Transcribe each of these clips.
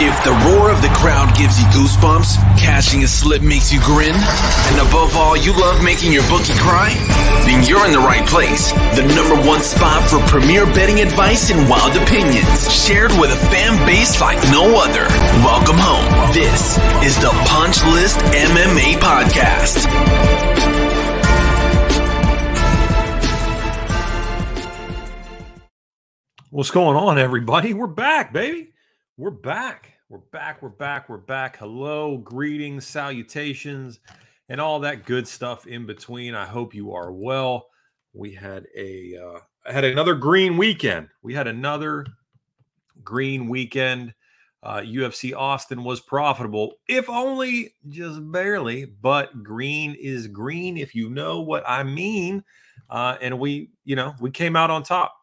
If the roar of the crowd gives you goosebumps, catching a slip makes you grin, and above all, you love making your bookie cry, then you're in the right place. The number one spot for premier betting advice and wild opinions, shared with a fan base like no other. Welcome home. This is the Punch List MMA Podcast. What's going on, everybody? We're back, baby. We're back. We're back. We're back. We're back. Hello, greetings, salutations, and all that good stuff in between. I hope you are well. We had a uh, had another green weekend. We had another green weekend. Uh, UFC Austin was profitable, if only just barely, but green is green, if you know what I mean. Uh, and we, you know, we came out on top.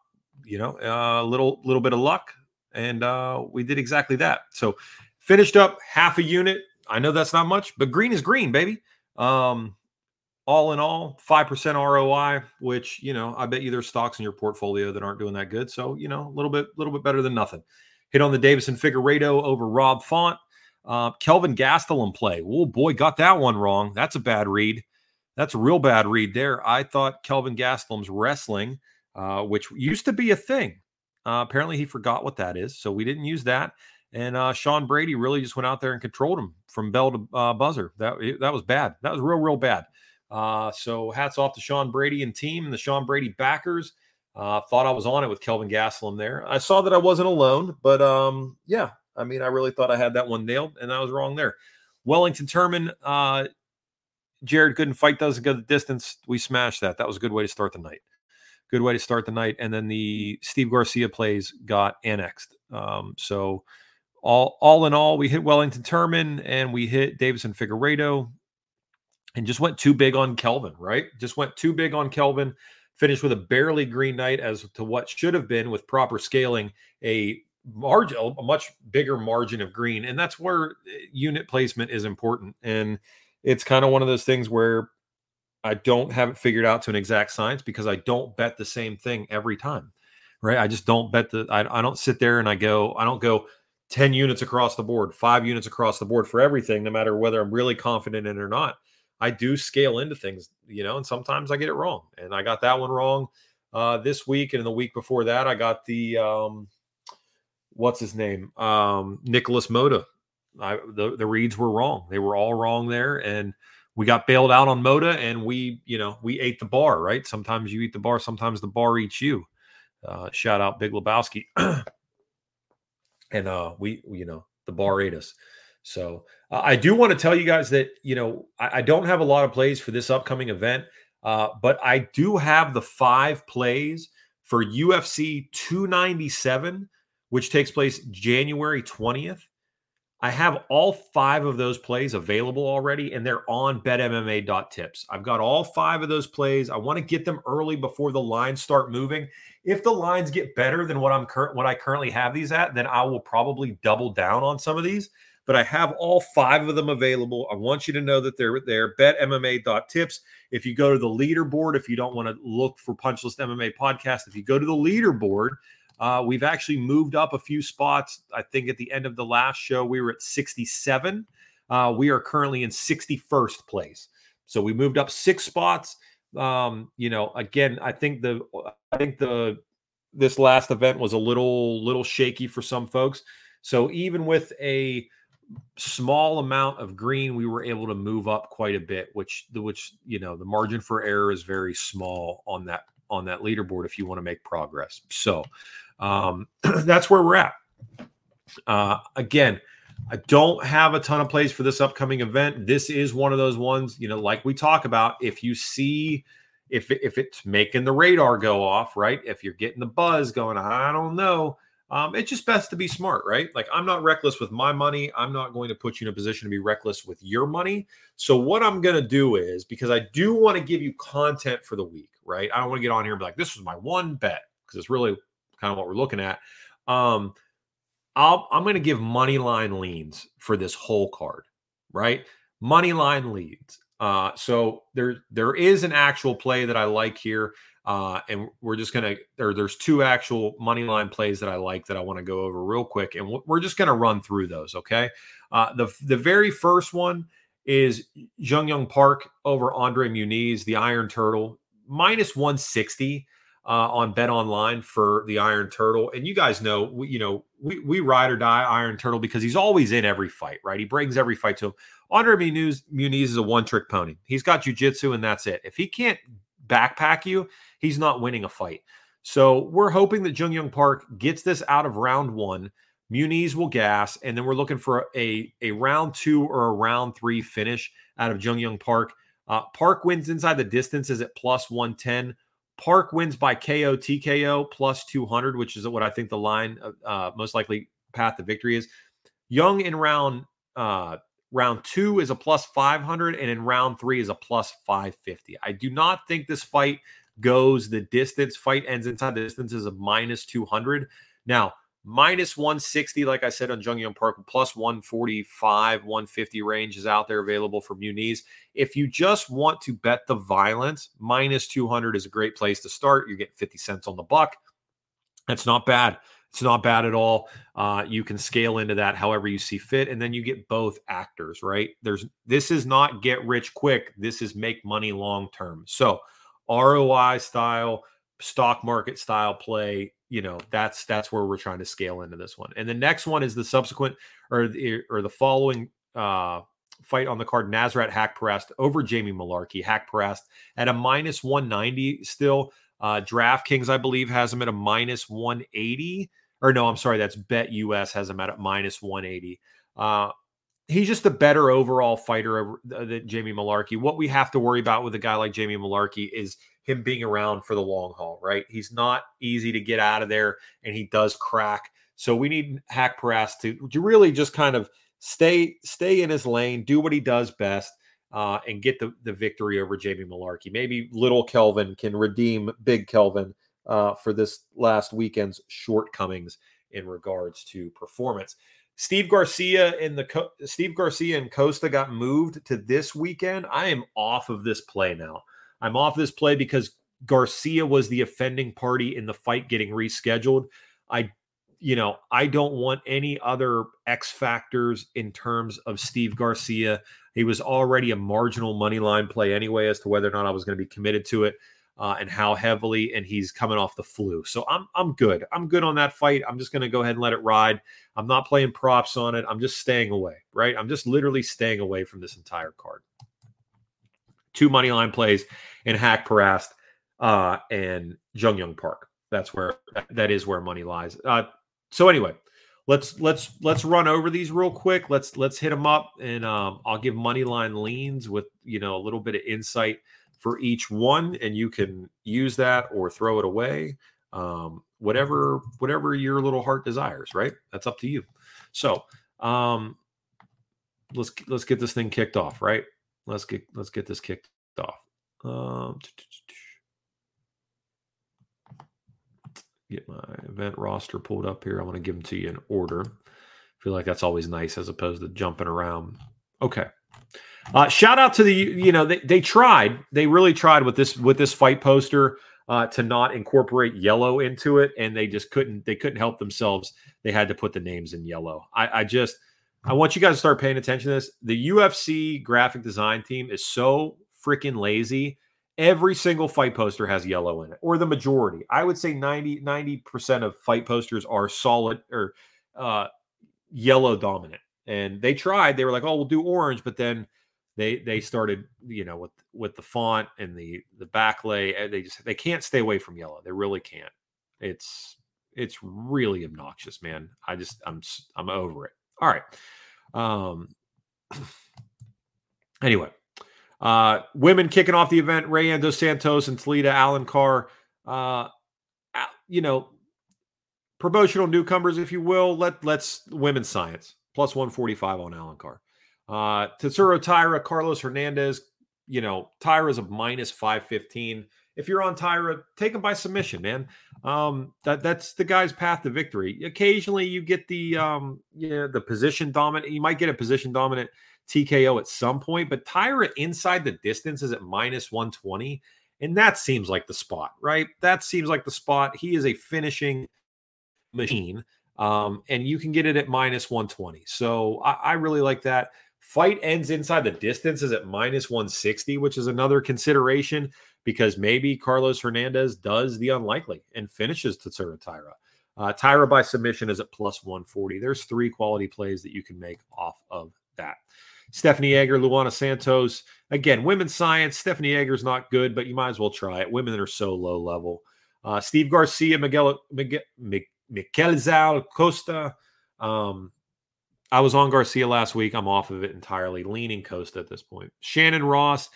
You know, a uh, little little bit of luck, and uh, we did exactly that. So finished up half a unit. I know that's not much, but green is green, baby. Um, all in all, five percent ROI, which you know, I bet you there's stocks in your portfolio that aren't doing that good. So you know, a little bit, little bit better than nothing. Hit on the Deiveson Figueiredo over Rob Font. Uh, Kelvin Gastelum play. Oh boy, got that one wrong. That's a bad read. That's a real bad read there. I thought Kelvin Gastelum's wrestling, uh, which used to be a thing. Uh, apparently, he forgot what that is, so we didn't use that. And uh, Sean Brady really just went out there and controlled him from bell to uh, buzzer. That that was bad. That was real, real bad. Uh, so hats off to Sean Brady and team and the Sean Brady backers. Uh, thought I was on it with Kelvin Gastelum there. I saw that I wasn't alone, but um, yeah, I mean, I really thought I had that one nailed, and I was wrong there. Wellington Turman, uh, Jared Gooden fight doesn't go the distance. We smashed that. That was a good way to start the night. Good way to start the night. And then the Steve Garcia plays got annexed. Um, so all all in all, we hit Wellington Turman and we hit Deiveson Figueiredo and just went too big on Kelvin, right? Just went too big on Kelvin finished with a barely green night as to what should have been with proper scaling a margin a much bigger margin of green and that's where eh, unit placement is important and it's kind of one of those things where i don't have it figured out to an exact science because i don't bet the same thing every time right i just don't bet the i, I don't sit there and i go i don't go 10 units across the board five units across the board for everything no matter whether i'm really confident in it or not I do scale into things, you know, and sometimes I get it wrong. And I got that one wrong uh, this week. And in the week before that, I got the, um, what's his name? Um, Nicholas Moda. I, the, the reads were wrong. They were all wrong there. And we got bailed out on Moda and we, you know, we ate the bar, right? Sometimes you eat the bar, sometimes the bar eats you. Uh, shout out Big Lebowski. and uh, we, you know, the bar ate us. So uh, I do want to tell you guys that you know I, I, don't have a lot of plays for this upcoming event, uh, but I do have the five plays for UFC 297, which takes place January 20th. I have all five of those plays available already, and they're on betmma.tips. I've got all five of those plays. I want to get them early before the lines start moving. If the lines get better than what I'm current what I currently have these at, then I will probably double down on some of these but I have all five of them available. I want you to know that they're there. BetMMA.tips. If you go to the leaderboard, if you don't want to look for Punchless MMA podcast, if you go to the leaderboard, uh, we've actually moved up a few spots. I think at the end of the last show, we were at 67. Uh, we are currently in 61st place. So we moved up six spots. Um, you know, again, I think the I think the this last event was a little little shaky for some folks. So even with a small amount of green, we were able to move up quite a bit, which the which you know the margin for error is very small on that on that leaderboard if you want to make progress. So um, that's where we're at. Uh, again, I don't have a ton of plays for this upcoming event. This is one of those ones, you know, like we talk about. If you see if if it's making the radar go off, right? If you're getting the buzz going, I don't know um, it's just best to be smart, right? Like I'm not reckless with my money. I'm not going to put you in a position to be reckless with your money. So what I'm going to do is because I do want to give you content for the week, right? I don't want to get on here and be like, this was my one bet because it's really kind of what we're looking at. Um, I'll, I'm going to give money line leans for this whole card, right? Money line leads. Uh, so there there is an actual play that I like here. Uh, and we're just gonna there. There's two actual money line plays that I like that I want to go over real quick, and we're just gonna run through those. Okay. Uh, the the very first one is Jun Yong Park over Andre Muniz, the Iron Turtle, minus 160 uh, on Bet Online for the Iron Turtle. And you guys know, we, you know, we we ride or die Iron Turtle because he's always in every fight, right? He brings every fight to him. Andre Muniz, Muniz is a one trick pony. He's got jujitsu and that's it. If he can't backpack you, he's not winning a fight. So we're hoping that Jun Yong Park gets this out of round one. Muniz will gas, and then we're looking for a, a round two or a round three finish out of Jun Yong Park. Uh, Park wins inside the distance is at plus 110. Park wins by KO TKO plus 200, which is what I think the line uh, most likely path to victory is. Young in round uh, round two is a plus 500, and in round three is a plus 550. I do not think this fight goes the distance. Fight ends inside the distance is a minus 200. Now, minus 160, like I said on Jun Yong Park, plus 145, 150 range is out there available for Muniz. If you just want to bet the violence, minus 200 is a great place to start. You get 50 cents on the buck. That's not bad. It's not bad at all. Uh, you can scale into that however you see fit, and then you get both actors, right? There's this is not get rich quick. This is make money long term. So ROI style, stock market style play, you know, that's that's where we're trying to scale into this one. And the next one is the subsequent or the or the following uh fight on the card Nasrat Haqparast over Jamie Mullarkey. Haqparast at a minus 190 still. Uh DraftKings, I believe, has him at a minus 180. Or no, I'm sorry, that's Bet US has him at a minus 180. Uh he's just a better overall fighter than Jamie Mullarkey. What we have to worry about with a guy like Jamie Mullarkey is him being around for the long haul, right? He's not easy to get out of there and he does crack. So we need Haqparast to, to really just kind of stay stay in his lane, do what he does best, uh, and get the, the victory over Jamie Mullarkey. Maybe little Kelvin can redeem big Kelvin uh, for this last weekend's shortcomings in regards to performance. Steve Garcia and the Steve Garcia and Costa got moved to this weekend. I am off of this play now. I'm off this play because Garcia was the offending party in the fight getting rescheduled. I you know, I don't want any other X factors in terms of Steve Garcia. He was already a marginal money line play anyway as to whether or not I was going to be committed to it uh, and how heavily. And he's coming off the flu, so I'm I'm good. I'm good on that fight. I'm just going to go ahead and let it ride. I'm not playing props on it. I'm just staying away. Right. I'm just literally staying away from this entire card. Two money line plays in Haqparast uh, and Jun Yong Park. That's where that is where money lies. Uh, so anyway, let's let's let's run over these real quick. Let's let's hit them up, and um, I'll give money line leans with you know a little bit of insight for each one, and you can use that or throw it away, um, whatever whatever your little heart desires. Right, that's up to you. So um, let's let's get this thing kicked off. Right, let's get let's get this kicked off. Um, get my event roster pulled up here. I want to give them to you in order. I feel like that's always nice as opposed to jumping around. Okay. Uh, shout out to the you know they, they tried they really tried with this with this fight poster uh, to not incorporate yellow into it and they just couldn't they couldn't help themselves they had to put the names in yellow I, I just I want you guys to start paying attention to this. The UFC graphic design team is so freaking lazy. Every single fight poster has yellow in it or the majority. I would say 90 90% of fight posters are solid or uh, yellow dominant. And they tried. They were like oh we'll do orange but then they they started you know with with the font and the the backlay they just they can't stay away from yellow. They really can't. It's it's really obnoxious man. I just i'm i'm over it all right um anyway uh, women kicking off the event: Rayanne dos Santos and Talita Alencar. Uh, you know, promotional newcomers, if you will. Let let's women's science plus one forty five on Alencar. Uh, Tatsuro Taira, Carlos Hernandez. You know, Taira's a minus five fifteen. If you're on Taira, take him by submission, man. Um, that that's the guy's path to victory. Occasionally, you get the um, yeah, the position dominant. You might get a position dominant TKO at some point, but Taira inside the distance is at minus 120. And that seems like the spot, right? That seems like the spot. He is a finishing machine. Um, and you can get it at minus 120. So I, I really like that. Fight ends inside the distance is at minus 160, which is another consideration because maybe Carlos Hernandez does the unlikely and finishes Tatsuro Taira. Uh, Taira by submission is at plus 140. There's three quality plays that you can make off of that. Stephanie Egger, Luana Santos. Again, women's science. Stephanie Egger's not good, but you might as well try it. Women are so low level. Uh, Steve Garcia, Miguel, Miguel, Melquizael Costa. Um, I was on Garcia last week. I'm off of it entirely, leaning Costa at this point. Shannon Ross,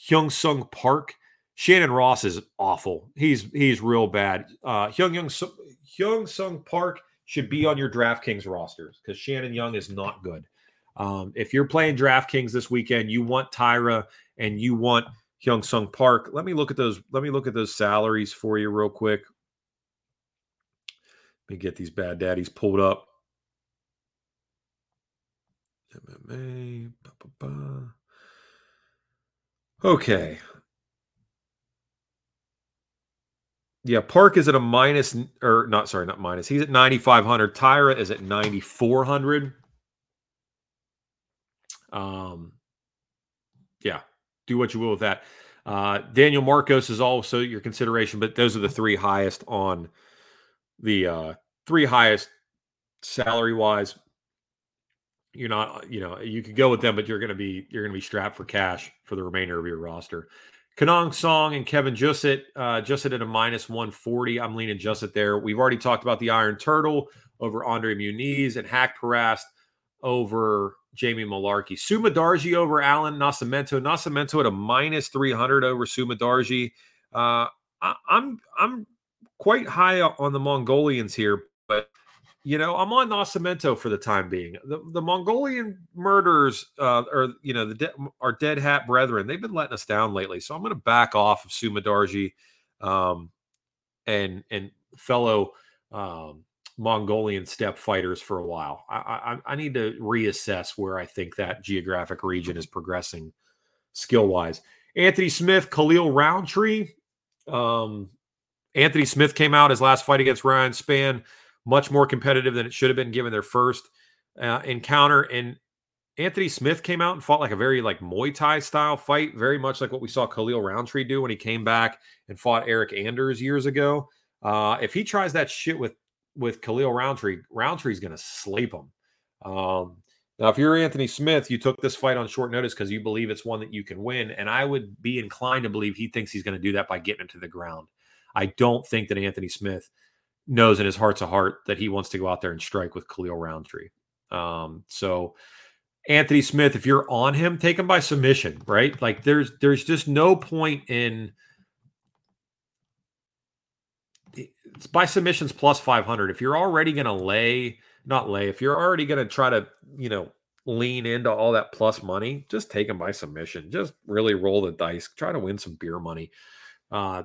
Hyun Sung Park. Shannon Ross is awful. He's he's real bad. Uh, Hyung Young Hyun Sung Park should be on your DraftKings rosters because Shannon Young is not good. Um, if you're playing DraftKings this weekend, you want Taira and you want Hyun Sung Park. Let me look at those. Let me look at those salaries for you real quick. Let me get these bad daddies pulled up. MMA. Okay. Yeah, Park is at a minus, or not, sorry, not minus. He's at 9,500. Taira is at 9,400. Um, yeah, do what you will with that. Uh, Daniel Marcos is also your consideration, but those are the three highest on the uh, three highest salary wise you're not, you know, you could go with them, but you're going to be you're going to be strapped for cash for the remainder of your roster. Kanong Song and Kevin Jousset, uh, Jousset at a minus 140. I'm leaning Jousset there. We've already talked about the Iron Turtle over Andre Muniz and Haqparast over Jamie Mullarkey. Sumudaerji over Alan Nascimento. Nascimento at a minus 300 over Sumudaerji. Uh, I, I'm I'm quite high on the Mongolians here, but you know, I'm on Nascimento for the time being. The, the Mongolian murders, uh, or you know, the de- our dead hat brethren, they've been letting us down lately. So I'm going to back off of Sumudaerji, um, and and fellow um, Mongolian steppe fighters for a while. I, I, I need to reassess where I think that geographic region is progressing skill wise. Anthony Smith, Khalil Rountree. Um, Anthony Smith came out his last fight against Ryan Spann much more competitive than it should have been given their first uh, encounter. And Anthony Smith came out and fought like a very like Muay Thai style fight, very much like what we saw Khalil Rountree do when he came back and fought Eric Anders years ago. Uh, if he tries that shit with with Khalil Rountree, Rountree's going to sleep him. Um, now, if you're Anthony Smith, you took this fight on short notice because you believe it's one that you can win, and I would be inclined to believe he thinks he's going to do that by getting it to the ground. I don't think that Anthony Smith knows in his heart's a heart that he wants to go out there and strike with Khalil Rountree. Um, so Anthony Smith, if you're on him, take him by submission, right? Like there's there's just no point in it's by submissions plus 500. If you're already going to lay, not lay, if you're already going to try to, you know, lean into all that plus money, just take him by submission. Just really roll the dice, try to win some beer money. Uh,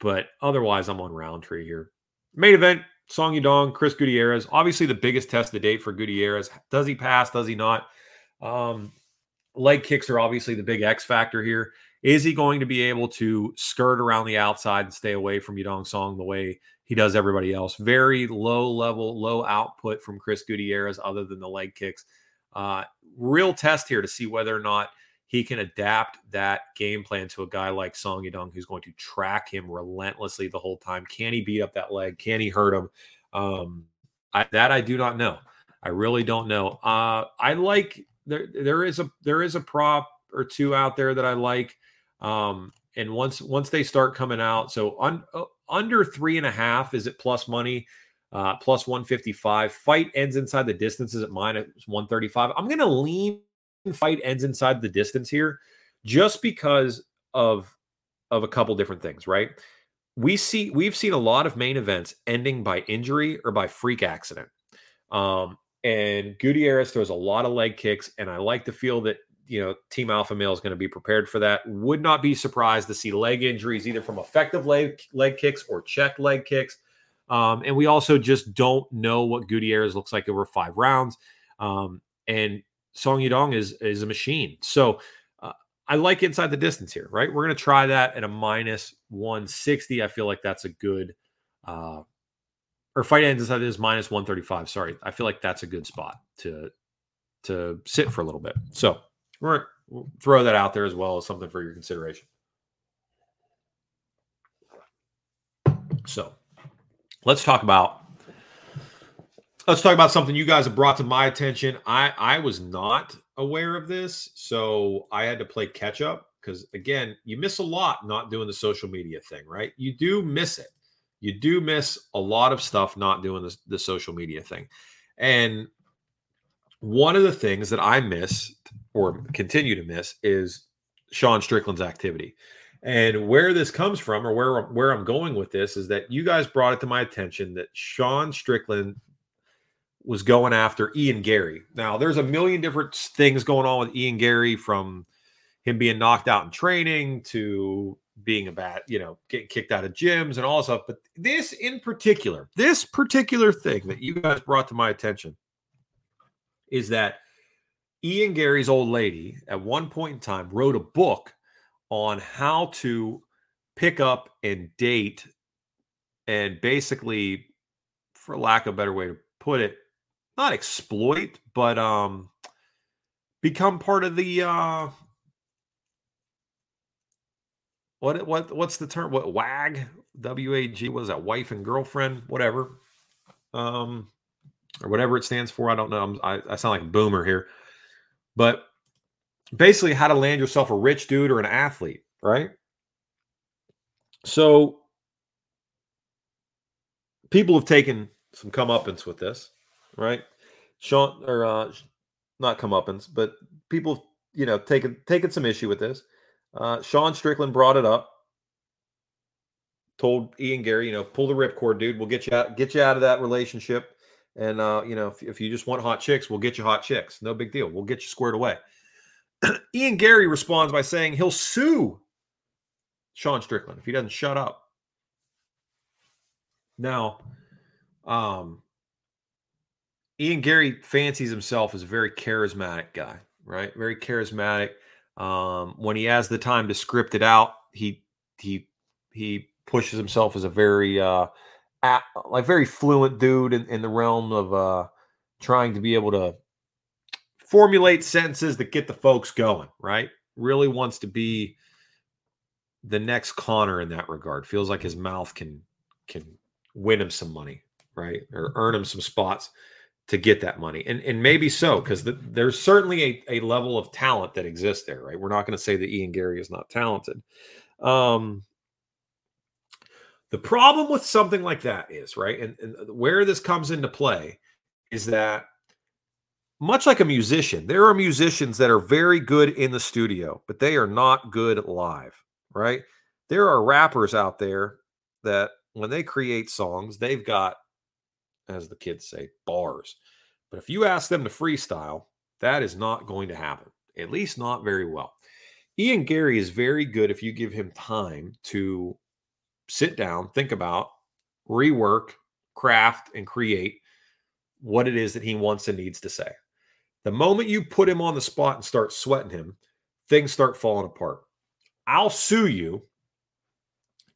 but otherwise, I'm on Rountree here. Main event, Song Yadong, Chris Gutierrez. Obviously, the biggest test the date for Gutierrez. Does he pass? Does he not? Um, leg kicks are obviously the big X factor here. Is he going to be able to skirt around the outside and stay away from Yadong Song the way he does everybody else? Very low level, low output from Chris Gutierrez, other than the leg kicks. Uh, real test here to see whether or not – he can adapt that game plan to a guy like Song Yadong who's going to track him relentlessly the whole time. Can he beat up that leg? Can he hurt him? Um, I, that I do not know. I really don't know. Uh, I like there. There is a there is a prop or two out there that I like. Um, and once once they start coming out, so un, uh, under three and a half is it plus money, uh, plus one fifty five. Fight ends inside the distance is at minus one thirty five. I'm gonna lean fight ends inside the distance here just because of of a couple different things, right? We see we've seen a lot of main events ending by injury or by freak accident. Um, and Gutierrez throws a lot of leg kicks, and I like to feel that you know Team Alpha Male is going to be prepared for that. Would not be surprised to see leg injuries either from effective leg leg kicks or check leg kicks. Um, and we also just don't know what Gutierrez looks like over five rounds. Um, and Song Yadong is is a machine. So uh, I like inside the distance here, right? We're going to try that at a minus 160. I feel like that's a good, uh, or fight ends inside is minus 135. Sorry. I feel like that's a good spot to, to sit for a little bit. So we're, throw that out there as well as something for your consideration. So let's talk about let's talk about something you guys have brought to my attention. I I was not aware of this, so I had to play catch up because again, you miss a lot not doing the social media thing, right? You do miss it. You do miss a lot of stuff not doing the, the social media thing. And one of the things that I miss or continue to miss is Sean Strickland's activity. And where this comes from, or where where I'm going with this, is that you guys brought it to my attention that Sean Strickland was going after Ian Garry. Now, there's a million different things going on with Ian Garry from him being knocked out in training to being a bad, you know, getting kicked out of gyms and all stuff. But this in particular, this particular thing that you guys brought to my attention is that Ian Garry's old lady at one point in time wrote a book on how to pick up and date and basically for lack of a better way to put it not exploit but um become part of the uh what what what's the term? What wag wag was that? Wife and girlfriend? Whatever. Um or whatever it stands for. I don't know. I, I sound like a boomer here. But basically how to land yourself a rich dude or an athlete, right? So people have taken some comeuppance with this, right? Sean or uh, not comeuppance, but people, you know, taking taken some issue with this. Uh, Sean Strickland brought it up, told Ian Garry, you know, pull the ripcord, dude. We'll get you out, get you out of that relationship. And uh, you know, if, if you just want hot chicks, we'll get you hot chicks. No big deal. We'll get you squared away. Ian Garry responds by saying he'll sue Sean Strickland if he doesn't shut up. Now, um, Ian Garry fancies himself as a very charismatic guy, right? Very charismatic. Um, when he has the time to script it out, he he he pushes himself as a very uh, at, like very fluent dude in, in the realm of uh, trying to be able to formulate sentences that get the folks going, right? Really wants to be the next Conor in that regard. Feels like his mouth can can win him some money, right? Or earn him some spots to get that money. And and maybe so because the, there's certainly a, a level of talent that exists there, right? We're not going to say that Ian Garry is not talented. Um the problem with something like that is, right? And, and where this comes into play is that much like a musician, there are musicians that are very good in the studio, but they are not good live, right? There are rappers out there that when they create songs, they've got, as the kids say, bars. But if you ask them to freestyle, that is not going to happen, at least not very well. Ian Garry is very good if you give him time to sit down, think about, rework, craft, and create what it is that he wants and needs to say. The moment you put him on the spot and start sweating him, things start falling apart. I'll sue you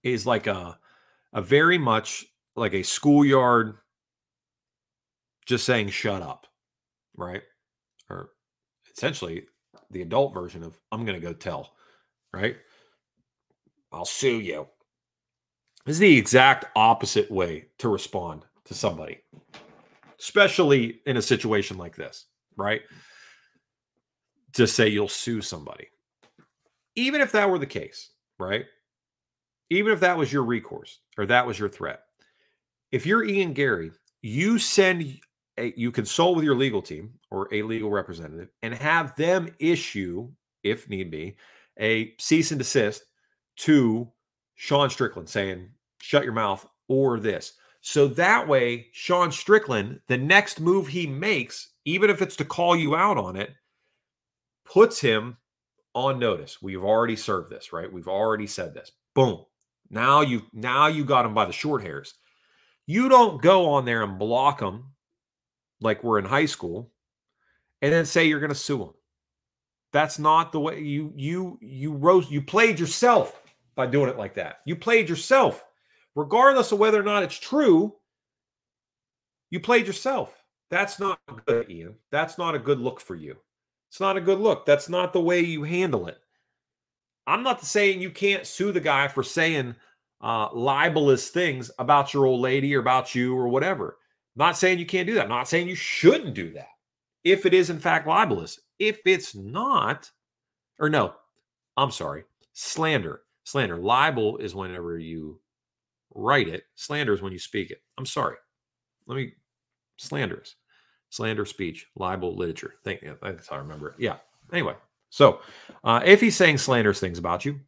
is like a a very much like a schoolyard just saying shut up, right? Or essentially the adult version of I'm going to go tell, right? I'll sue you. This is the exact opposite way to respond to somebody, especially in a situation like this right? To say you'll sue somebody. Even if that were the case, right? Even if that was your recourse or that was your threat. If you're Ian Garry, you send a, you consult with your legal team or a legal representative and have them issue, if need be, a cease and desist to Sean Strickland saying, shut your mouth or this. So that way, Sean Strickland, the next move he makes even if it's to call you out on it, puts him on notice. We've already served this, right? We've already said this. Boom. Now you now you got him by the short hairs. You don't go on there and block him like we're in high school and then say you're going to sue him. That's not the way you you you roast you played yourself by doing it like that. You played yourself. Regardless of whether or not it's true, you played yourself. That's not good, Ian. That's not a good look for you. It's not a good look. That's not the way you handle it. I'm not saying you can't sue the guy for saying uh, libelous things about your old lady or about you or whatever. Not saying you can't do that. not saying you shouldn't do that if it is in fact libelous. If it's not, or no, I'm sorry, slander. Slander. Libel is whenever you write it. Slander is when you speak it. I'm sorry. Let me slanderous. Slander speech, libel literature. Think that's how I remember it. Yeah. Anyway, so uh, if he's saying slanderous things about you,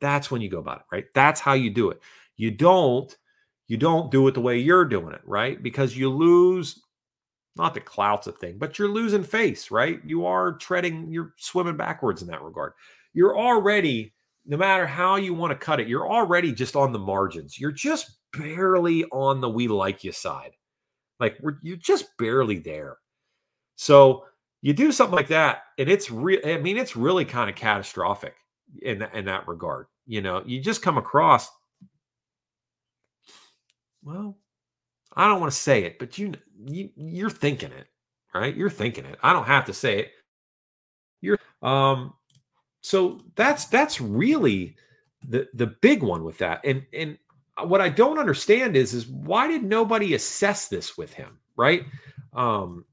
that's when you go about it, right? That's how you do it. You don't you don't do it the way you're doing it, right? Because you lose not the clout's a thing, but you're losing face, right? You are treading, you're swimming backwards in that regard. You're already, no matter how you want to cut it, you're already just on the margins. You're just barely on the we like you side. Like you're just barely there. So you do something like that, and it's real. I mean, it's really kind of catastrophic in in that regard. You know, you just come across. Well, I don't want to say it, but you, you you're thinking it, right? You're thinking it. I don't have to say it. You're um. So that's that's really the the big one with that, and and what I don't understand is is why did nobody assess this with him, right? Um,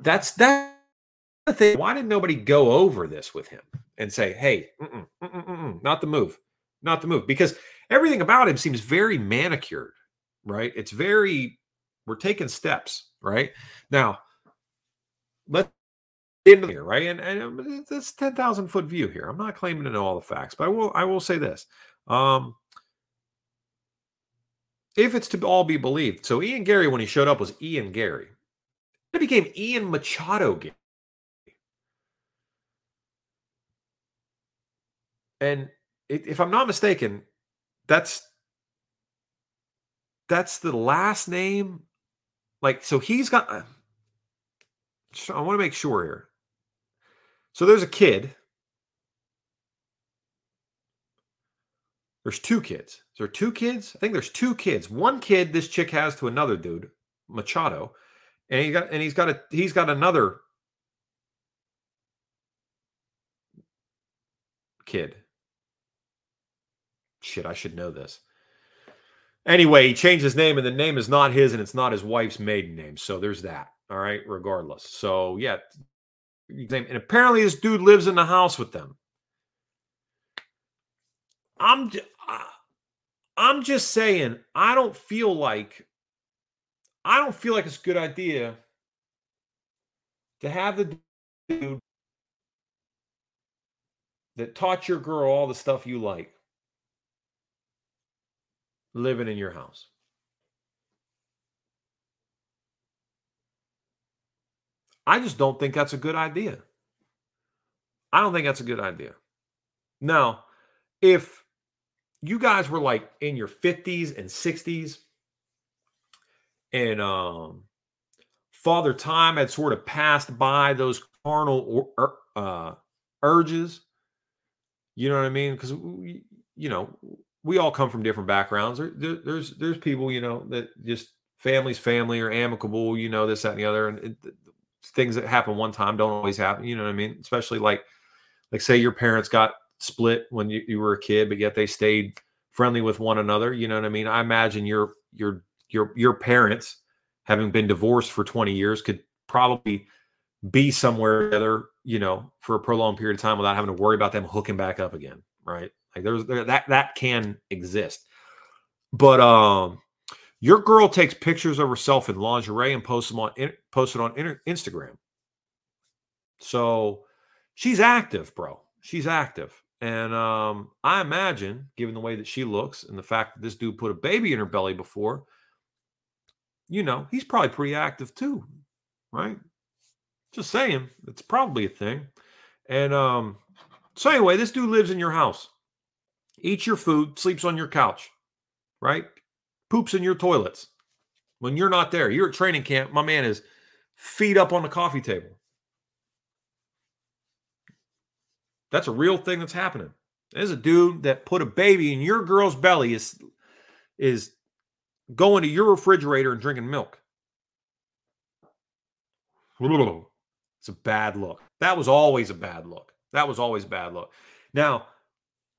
that's that the thing. Why did nobody go over this with him and say, "Hey, mm-mm, mm-mm, mm-mm, not the move, not the move"? Because everything about him seems very manicured, right? It's very we're taking steps, right? Now, let's in here, right? And, and this ten thousand foot view here. I'm not claiming to know all the facts, but I will. I will say this: um, if it's to all be believed, so Ian Garry, when he showed up was Ian Garry. It became Ian Machado Garry. And if I'm not mistaken, that's that's the last name. Like, so he's got. Uh, I want to make sure here. So there's a kid There's two kids. There two kids? I think there's two kids. One kid this chick has to another dude, Machado, and he got and he's got a he's got another kid. Shit, I should know this. Anyway, he changed his name, and the name is not his, and it's not his wife's maiden name. So there's that. All right, regardless. So yeah, and apparently this dude lives in the house with them. I'm I'm just saying, I don't feel like I don't feel like it's a good idea to have the dude that taught your girl all the stuff you like living in your house. I just don't think that's a good idea. I don't think that's a good idea. Now, if you guys were like in your 50s and 60s and um father time had sort of passed by those carnal or, uh, urges you know what i mean because you know we all come from different backgrounds there, there, there's there's people you know that just family's family or amicable you know this that and the other and it, things that happen one time don't always happen you know what i mean especially like like say your parents got split when you, you were a kid but yet they stayed friendly with one another. You know what I mean? I imagine your your your your parents, having been divorced for 20 years, could probably be somewhere together, you know, for a prolonged period of time without having to worry about them hooking back up again, right? Like there's there, that that can exist. But um your girl takes pictures of herself in lingerie and posts them on posts it on Instagram. So she's active, bro. She's active. And um, I imagine, given the way that she looks and the fact that this dude put a baby in her belly before, you know, he's probably pretty active too, right? Just saying, it's probably a thing. And um, so anyway, this dude lives in your house, eats your food, sleeps on your couch, right? Poops in your toilets. When you're not there, you're at training camp. My man is feet up on the coffee table. That's a real thing that's happening. There's a dude that put a baby in your girl's belly is is going to your refrigerator and drinking milk. It's a bad look. That was always a bad look. That was always bad look. Now,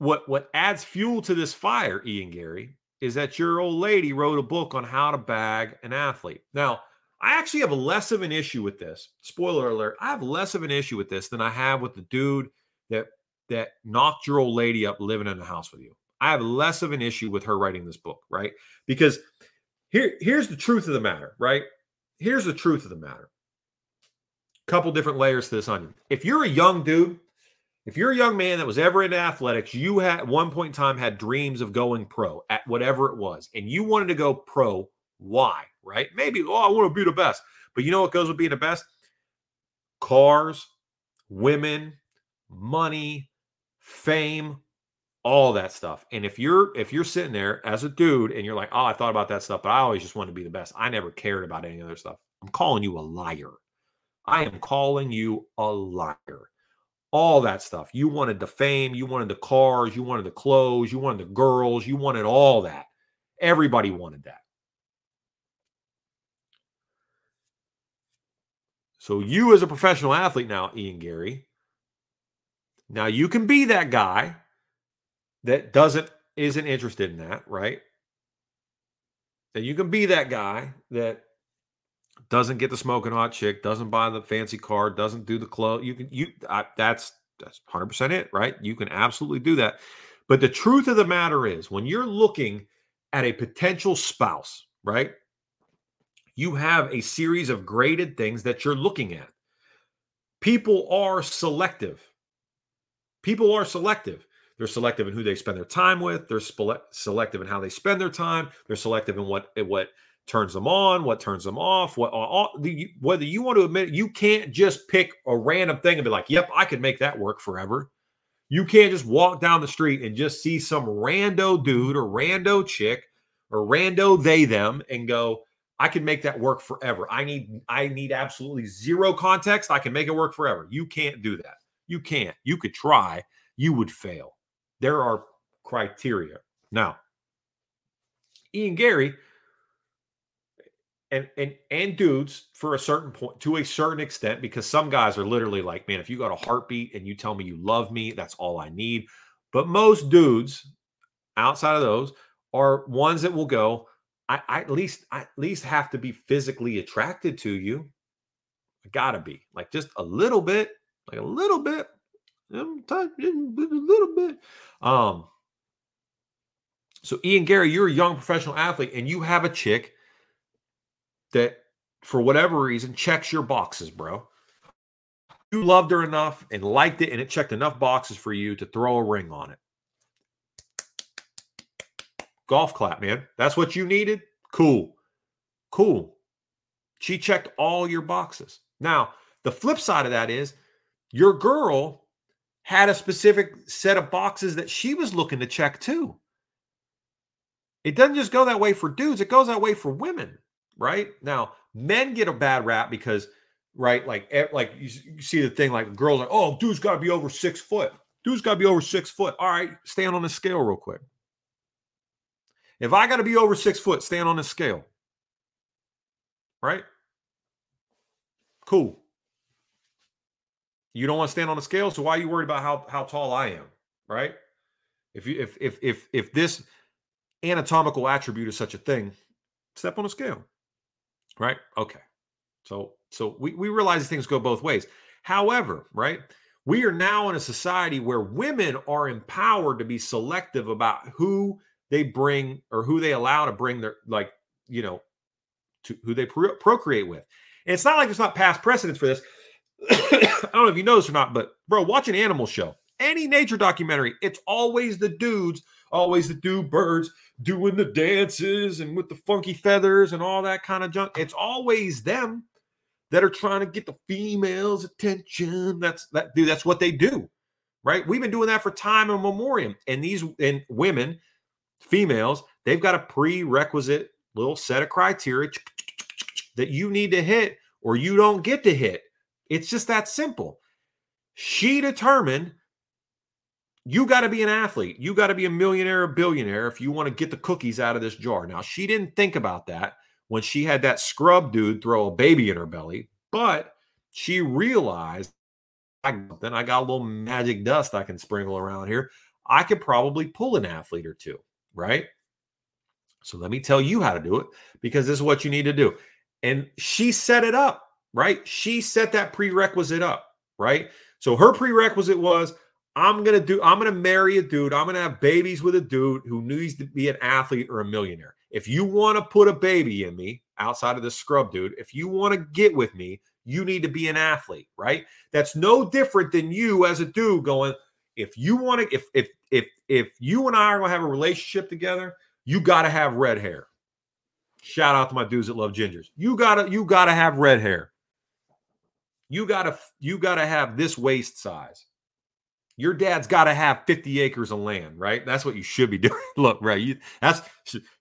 what what adds fuel to this fire, Ian Garry, is that your old lady wrote a book on how to bag an athlete. Now, I actually have less of an issue with this. Spoiler alert, I have less of an issue with this than I have with the dude that that knocked your old lady up living in the house with you. I have less of an issue with her writing this book, right? Because here, here's the truth of the matter, right? Here's the truth of the matter. Couple different layers to this onion. If you're a young dude, if you're a young man that was ever into athletics, you had at one point in time had dreams of going pro at whatever it was, and you wanted to go pro. Why? Right? Maybe, oh, I want to be the best. But you know what goes with being the best? Cars, women, money, fame, all that stuff. And if you're if you're sitting there as a dude and you're like, "Oh, I thought about that stuff, but I always just wanted to be the best. I never cared about any other stuff." I'm calling you a liar. I am calling you a liar. All that stuff. You wanted the fame, you wanted the cars, you wanted the clothes, you wanted the girls, you wanted all that. Everybody wanted that. So you as a professional athlete now, Ian Garry, now you can be that guy that doesn't isn't interested in that, right? And you can be that guy that doesn't get the smoking hot chick, doesn't buy the fancy car, doesn't do the clothes. You can you I, that's that's 100% it, right? You can absolutely do that. But the truth of the matter is when you're looking at a potential spouse, right? You have a series of graded things that you're looking at. People are selective People are selective. They're selective in who they spend their time with. They're selective in how they spend their time. They're selective in what what turns them on, what turns them off. What all, the, whether you want to admit it, you can't just pick a random thing and be like, "Yep, I could make that work forever." You can't just walk down the street and just see some rando dude or rando chick or rando they them and go, I can make that work forever. I need I need absolutely zero context. I can make it work forever. You can't do that. You can't. You could try, you would fail. There are criteria. Now, Ian Garry and and and dudes for a certain point to a certain extent because some guys are literally like man if you got a heartbeat and you tell me you love me that's all i need but most dudes outside of those are ones that will go i, I at least I at least have to be physically attracted to you i gotta be like just a little bit like a little bit, a little bit. Um, so Ian garry you're a young professional athlete, and you have a chick that, for whatever reason, checks your boxes, bro. You loved her enough and liked it, and it checked enough boxes for you to throw a ring on it. Golf clap, man. That's what you needed. Cool, cool. She checked all your boxes. Now, the flip side of that is your girl had a specific set of boxes that she was looking to check too. It doesn't just go that way for dudes, it goes that way for women, right? Now, men get a bad rap because, right, like, like you, see the thing like girls like, oh, dude's got to be over six foot. Dude's got to be over six foot. All right, stand on the scale real quick. If I got to be over six foot, stand on the scale. Right? Cool. You don't want to stand on the scale, so why are you worried about how how tall I am, right? If you if if if if this anatomical attribute is such a thing, step on a scale, right? Okay, so so we we realize things go both ways. However, right, we are now in a society where women are empowered to be selective about who they bring or who they allow to bring their like you know to who they pro- procreate with. And it's not like there's not past precedents for this. I don't know if you know this or not, but bro, watch an animal show, any nature documentary, it's always the dudes, always the dude birds doing the dances and with the funky feathers and all that kind of junk. It's always them that are trying to get the females' attention. That's that dude, that's what they do. Right? We've been doing that for time and memoriam. And these and women, females, they've got a prerequisite little set of criteria that you need to hit or you don't get to hit. It's just that simple. She determined you got to be an athlete. You got to be a millionaire or billionaire if you want to get the cookies out of this jar. Now, she didn't think about that when she had that scrub dude throw a baby in her belly, but she realized then I got a little magic dust I can sprinkle around here. I could probably pull an athlete or two, right? So let me tell you how to do it because this is what you need to do. And she set it up, right? She set that prerequisite up, right? So her prerequisite was I'm to do I'm to marry a dude. I'm to have babies with a dude who needs to be an athlete or a millionaire. If you want to put a baby in me outside of the scrub dude, if you want to get with me, you need to be an athlete, right? That's no different than you as a dude going, if you want to, if if if if you and I are gonna have a relationship together, you gotta have red hair. Shout out to my dudes that love gingers. You gotta, you gotta have red hair. You gotta, you gotta have this waist size. Your dad's got to have 50 acres of land, right? That's what you should be doing. Look, right? You, that's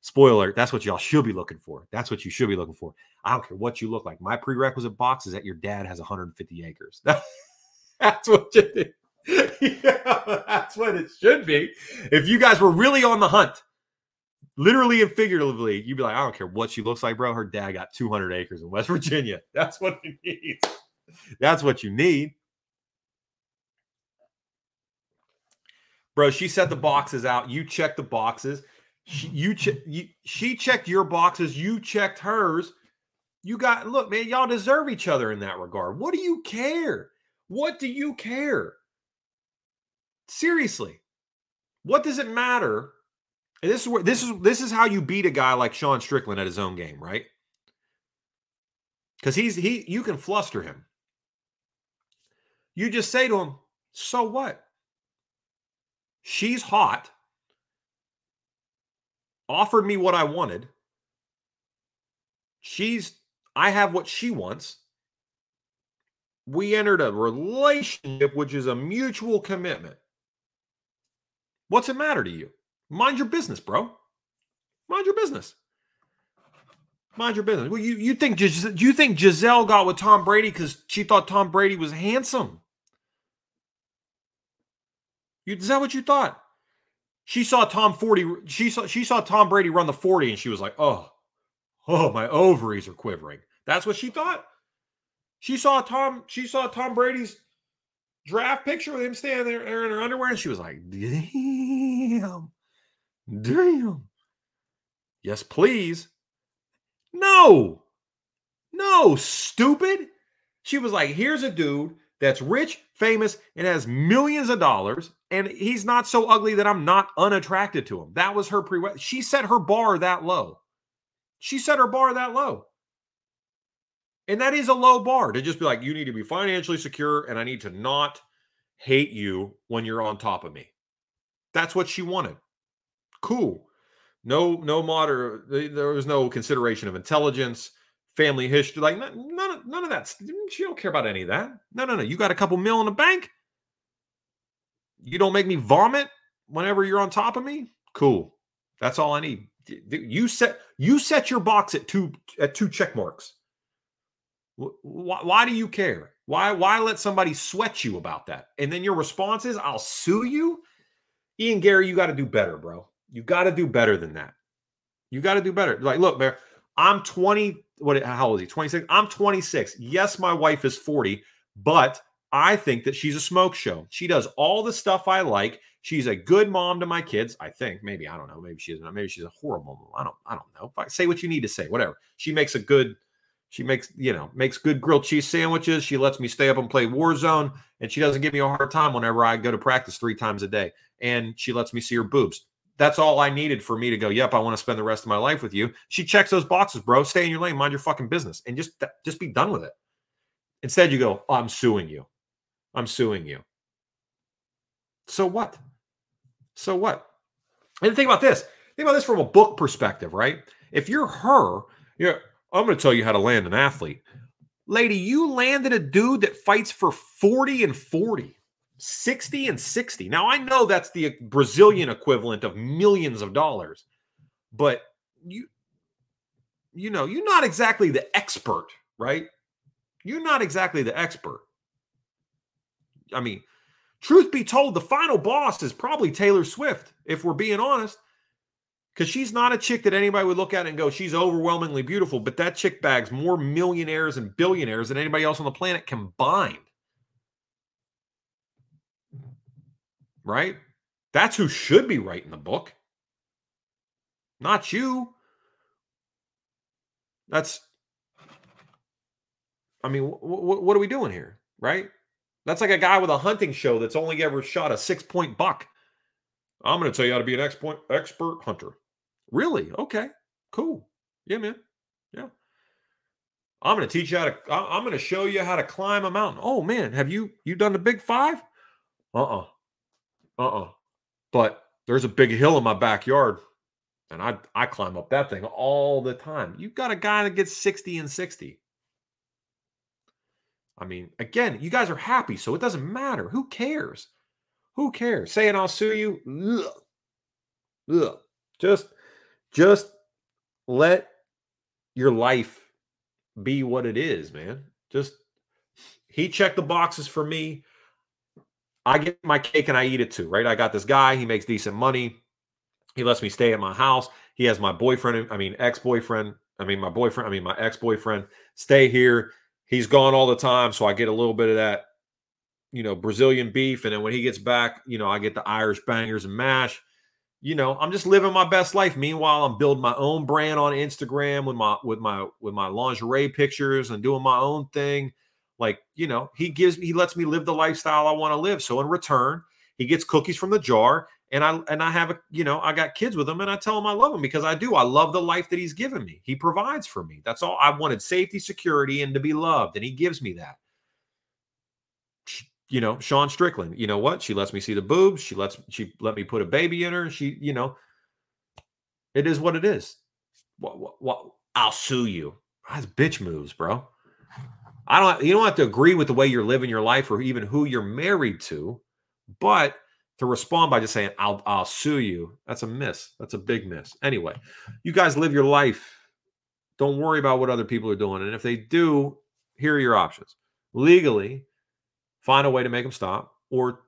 spoiler. That's what y'all should be looking for. That's what you should be looking for. I don't care what you look like. My prerequisite box is that your dad has 150 acres. that's what you yeah, that's what it should be. If you guys were really on the hunt, literally and figuratively, you'd be like, I don't care what she looks like, bro. Her dad got 200 acres in West Virginia. That's what you need. That's what you need. Bro. She set the boxes out. You checked the boxes. She, you, che- you she checked your boxes. You checked hers. You got look, man. Y'all deserve each other in that regard. What do you care? What do you care? Seriously, what does it matter? And this is where this is this is how you beat a guy like Sean Strickland at his own game, right? Because he's he you can fluster him. You just say to him, "So what? She's hot. Offered me what I wanted. She's, I have what she wants. We entered a relationship, which is a mutual commitment. What's it matter to you? Mind your business, bro. Mind your business. Mind your business. Well, you you think do you think Gisele got with Tom Brady because she thought Tom Brady was handsome? You, is that what you thought? She saw Tom 40, she saw she saw Tom Brady run the 40 and she was like, oh, oh, my ovaries are quivering. That's what she thought. She saw Tom, she saw Tom Brady's draft picture with him standing there in her underwear, and she was like, damn, damn. Yes, please. No, no, stupid. She was like, here's a dude that's rich, famous, and has millions of dollars. And he's not so ugly that I'm not unattracted to him. That was her pre. She set her bar that low. She set her bar that low. And that is a low bar to just be like, you need to be financially secure and I need to not hate you when you're on top of me. That's what she wanted. Cool. No, no moder. There was no consideration of intelligence family history. Like none, none of, none of that. She don't care about any of that. No, no, no. You got a couple mil in the bank. You don't make me vomit whenever you're on top of me. Cool. That's all I need. You set you set your box at two at two check marks. Why, why do you care? Why why let somebody sweat you about that? And then your response is, "I'll sue you." Ian Garry, you got to do better, bro. You got to do better than that. You got to do better. Like, look, man, I'm 20 what how old is he? 26 i'm 26 yes my wife is 40 but i think that she's a smoke show. She does all the stuff i like. She's a good mom to my kids i think. Maybe i don't know. Maybe she's maybe she's a horrible mom. I don't i don't know. Say what you need to say whatever. She makes a good she makes you know makes good grilled cheese sandwiches. She lets me stay up and play warzone and she doesn't give me a hard time whenever i go to practice three times a day. And she lets me see her boobs that's all I needed for me to go, yep, I want to spend the rest of my life with you. She checks those boxes, bro. Stay in your lane, mind your fucking business, and just just be done with it. Instead, you go, oh, I'm suing you. I'm suing you. So what? So what? And think about this. Think about this from a book perspective, right? If you're her, you're, I'm going to tell you how to land an athlete. Lady, you landed a dude that fights for 40 and 40. 60 and 60. Now I know that's the Brazilian equivalent of millions of dollars, but you you know, you're not exactly the expert, right? You're not exactly the expert. I mean, Truth be told, the final boss is probably Taylor Swift, if we're being honest. Because she's not a chick that anybody would look at and go, she's overwhelmingly beautiful, but that chick bags more millionaires and billionaires than anybody else on the planet combined. Right? That's who should be writing the book, not you. That's, I mean, w- w- what are we doing here? Right? That's like a guy with a hunting show that's only ever shot a six point buck. I'm going to tell you how to be an expert expert hunter. Really? Okay. Cool. Yeah, man. Yeah. I'm going to teach you how to. I'm going to show you how to climb a mountain. Oh man, have you you done the big five? Uh uh-uh. uh. Uh-uh. But there's a big hill in my backyard, and I I climb up that thing all the time. you've got a guy that gets 60 and 60. I mean, again, you guys are happy, so it doesn't matter. Who cares? Who cares? Saying I'll sue you. Ugh. Ugh. Just, just let your life be what it is, man. Just he checked the boxes for me. I get my cake and I eat it too, right? I got this guy, he makes decent money. He lets me stay at my house. He has my boyfriend, I mean, ex-boyfriend, I mean, my boyfriend, I mean, my ex-boyfriend stay here he's gone all the time, so I get a little bit of that, you know, Brazilian beef, and then when he gets back, you know, I get the Irish bangers and mash. You know, I'm just living my best life. Meanwhile, I'm building my own brand on Instagram with my with my with my lingerie pictures and doing my own thing. Like, you know, he gives me, he lets me live the lifestyle I want to live. So in return, he gets cookies from the jar and I and I have a you know I got kids with him and I tell him I love him because I do I love the life that he's given me. He provides for me. That's all I wanted: safety, security, and to be loved, and he gives me that. You know, Sean Strickland. You know what? She lets me see the boobs. She lets she let me put a baby in her. She you know, it is what it is. What what, what I'll sue you. That's bitch moves, bro. I don't. You don't have to agree with the way you're living your life or even who you're married to, but to respond by just saying I'll I'll sue you. That's a miss. That's a big miss. Anyway, you guys live your life. Don't worry about what other people are doing. And if they do, here are your options. Legally, find a way to make them stop, or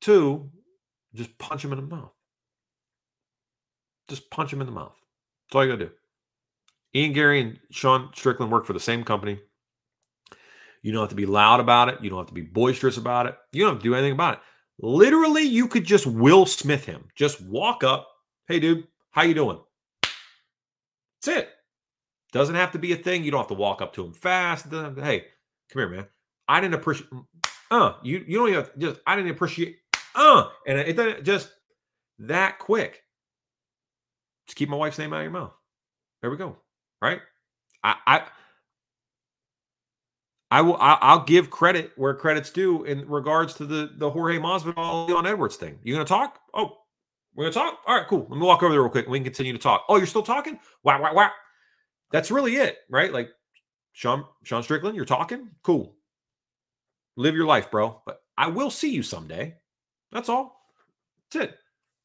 two, just punch them in the mouth. Just punch them in the mouth. That's all you gotta do. Ian Garry and Sean Strickland work for the same company. You don't have to be loud about it. You don't have to be boisterous about it. You don't have to do anything about it. Literally, you could just Will Smith him. Just walk up. Hey, dude, how you doing? That's it. Doesn't have to be a thing. You don't have to walk up to him fast. Hey, come here, man. I didn't appreciate. Uh, you you don't even just. I didn't appreciate. Uh, and it doesn't just that quick. Just keep my wife's name out of your mouth. There we go. Right. I I I will. I'll give credit where credit's due in regards to the the Jorge Masvidal Leon Edwards thing. You gonna talk? Oh, we're gonna talk. All right, cool. Let me walk over there real quick. We can continue to talk. Oh, you're still talking? Wow, wow, wow. That's really it, right? Like Sean Sean Strickland, you're talking. Cool. Live your life, bro. But I will see you someday. That's all. That's it.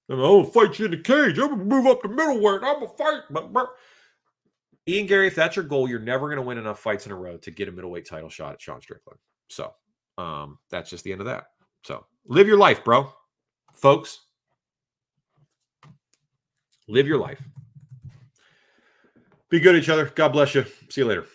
I'm gonna oh, fight you in the cage. I'm gonna move up the middleweight. I'm gonna fight. Ian Garry, if that's your goal, you're never going to win enough fights in a row to get a middleweight title shot at Sean Strickland. So um, that's just the end of that. So live your life, bro. Folks, live your life. Be good to each other. God bless you. See you later.